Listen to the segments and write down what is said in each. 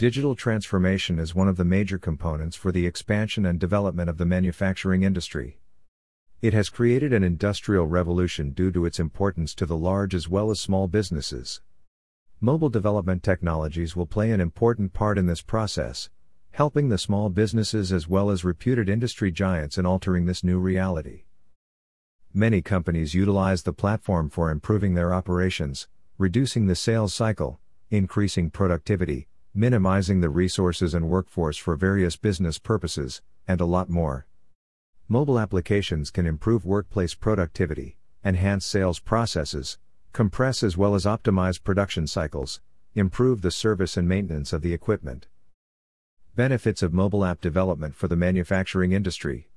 Digital transformation is one of the major components for the expansion and development of the manufacturing industry. It has created an industrial revolution due to its importance to the large as well as small businesses. Mobile development technologies will play an important part in this process, helping the small businesses as well as reputed industry giants in altering this new reality. Many companies utilize the platform for improving their operations, reducing the sales cycle, increasing productivity, minimizing the resources and workforce for various business purposes, and a lot more. Mobile applications can improve workplace productivity, enhance sales processes, compress as well as optimize production cycles, improve the service and maintenance of the equipment. Benefits of mobile app development for the manufacturing industry.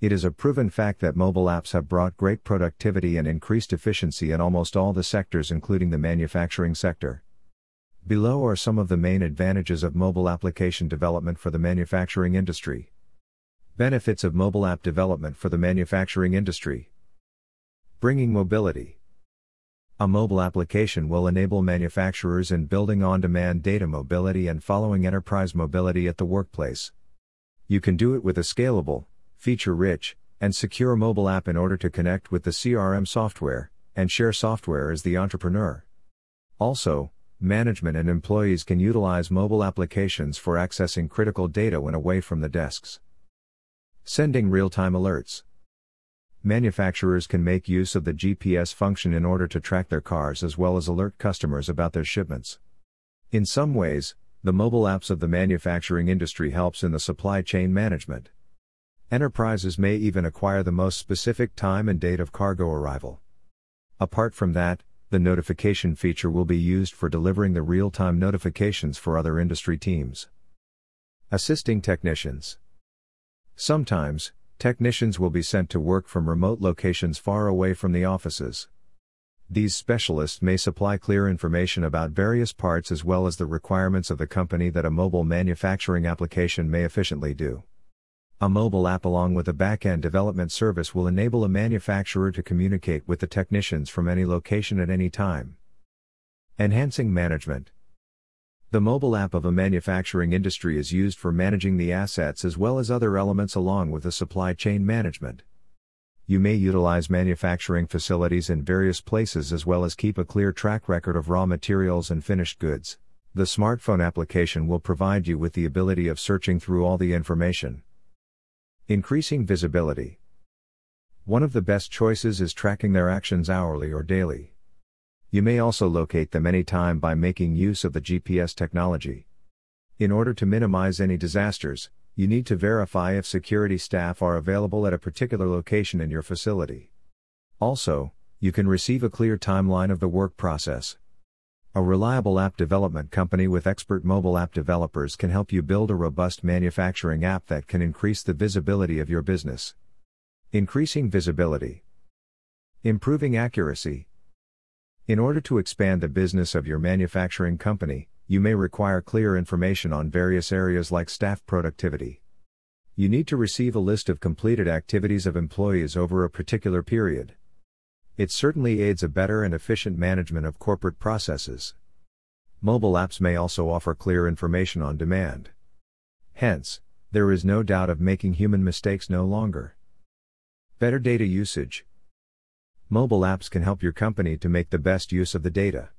It is a proven fact that mobile apps have brought great productivity and increased efficiency in almost all the sectors, including the manufacturing sector. Below are some of the main advantages of mobile application development for the manufacturing industry. Benefits of mobile app development for the manufacturing industry. Bringing mobility. A mobile application will enable manufacturers in building on demand data mobility and following enterprise mobility at the workplace. You can do it with a scalable, feature rich, and secure mobile app in order to connect with the CRM software and share software as the entrepreneur. Also, management and employees can utilize mobile applications for accessing critical data when away from the desks. Sending real time alerts. Manufacturers can make use of the GPS function in order to track their cars as well as alert customers about their shipments. In some ways, the mobile apps of the manufacturing industry helps in the supply chain management. Enterprises may even acquire the most specific time and date of cargo arrival. Apart from that, the notification feature will be used for delivering the real time notifications for other industry teams. Assisting technicians. Sometimes, technicians will be sent to work from remote locations far away from the offices. These specialists may supply clear information about various parts as well as the requirements of the company that a mobile manufacturing application may efficiently do. A mobile app along with a back-end development service will enable a manufacturer to communicate with the technicians from any location at any time. Enhancing management. The mobile app of a manufacturing industry is used for managing the assets as well as other elements along with the supply chain management. You may utilize manufacturing facilities in various places as well as keep a clear track record of raw materials and finished goods. The smartphone application will provide you with the ability of searching through all the information. Increasing visibility. One of the best choices is tracking their actions hourly or daily. You may also locate them anytime by making use of the GPS technology. In order to minimize any disasters, you need to verify if security staff are available at a particular location in your facility. Also, you can receive a clear timeline of the work process. A reliable app development company with expert mobile app developers can help you build a robust manufacturing app that can increase the visibility of your business. Increasing visibility. Improving accuracy. In order to expand the business of your manufacturing company, you may require clear information on various areas like staff productivity. You need to receive a list of completed activities of employees over a particular period. It certainly aids a better and efficient management of corporate processes. Mobile apps may also offer clear information on demand. Hence, there is no doubt of making human mistakes no longer. Better data usage. Mobile apps can help your company to make the best use of the data.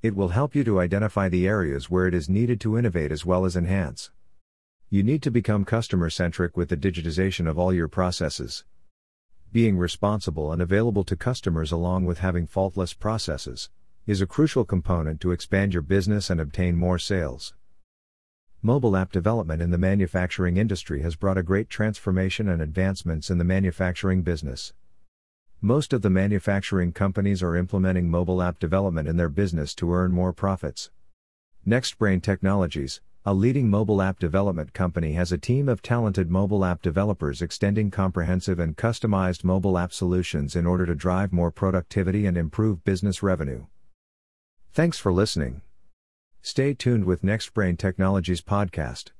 It will help you to identify the areas where it is needed to innovate as well as enhance. You need to become customer centric with the digitization of all your processes being responsible and available to customers along with having faultless processes, is a crucial component to expand your business and obtain more sales. Mobile app development in the manufacturing industry has brought a great transformation and advancements in the manufacturing business. Most of the manufacturing companies are implementing mobile app development in their business to earn more profits. NextBrain Technologies, a leading mobile app development company has a team of talented mobile app developers extending comprehensive and customized mobile app solutions in order to drive more productivity and improve business revenue. Thanks for listening. Stay tuned with NextBrain Technologies podcast.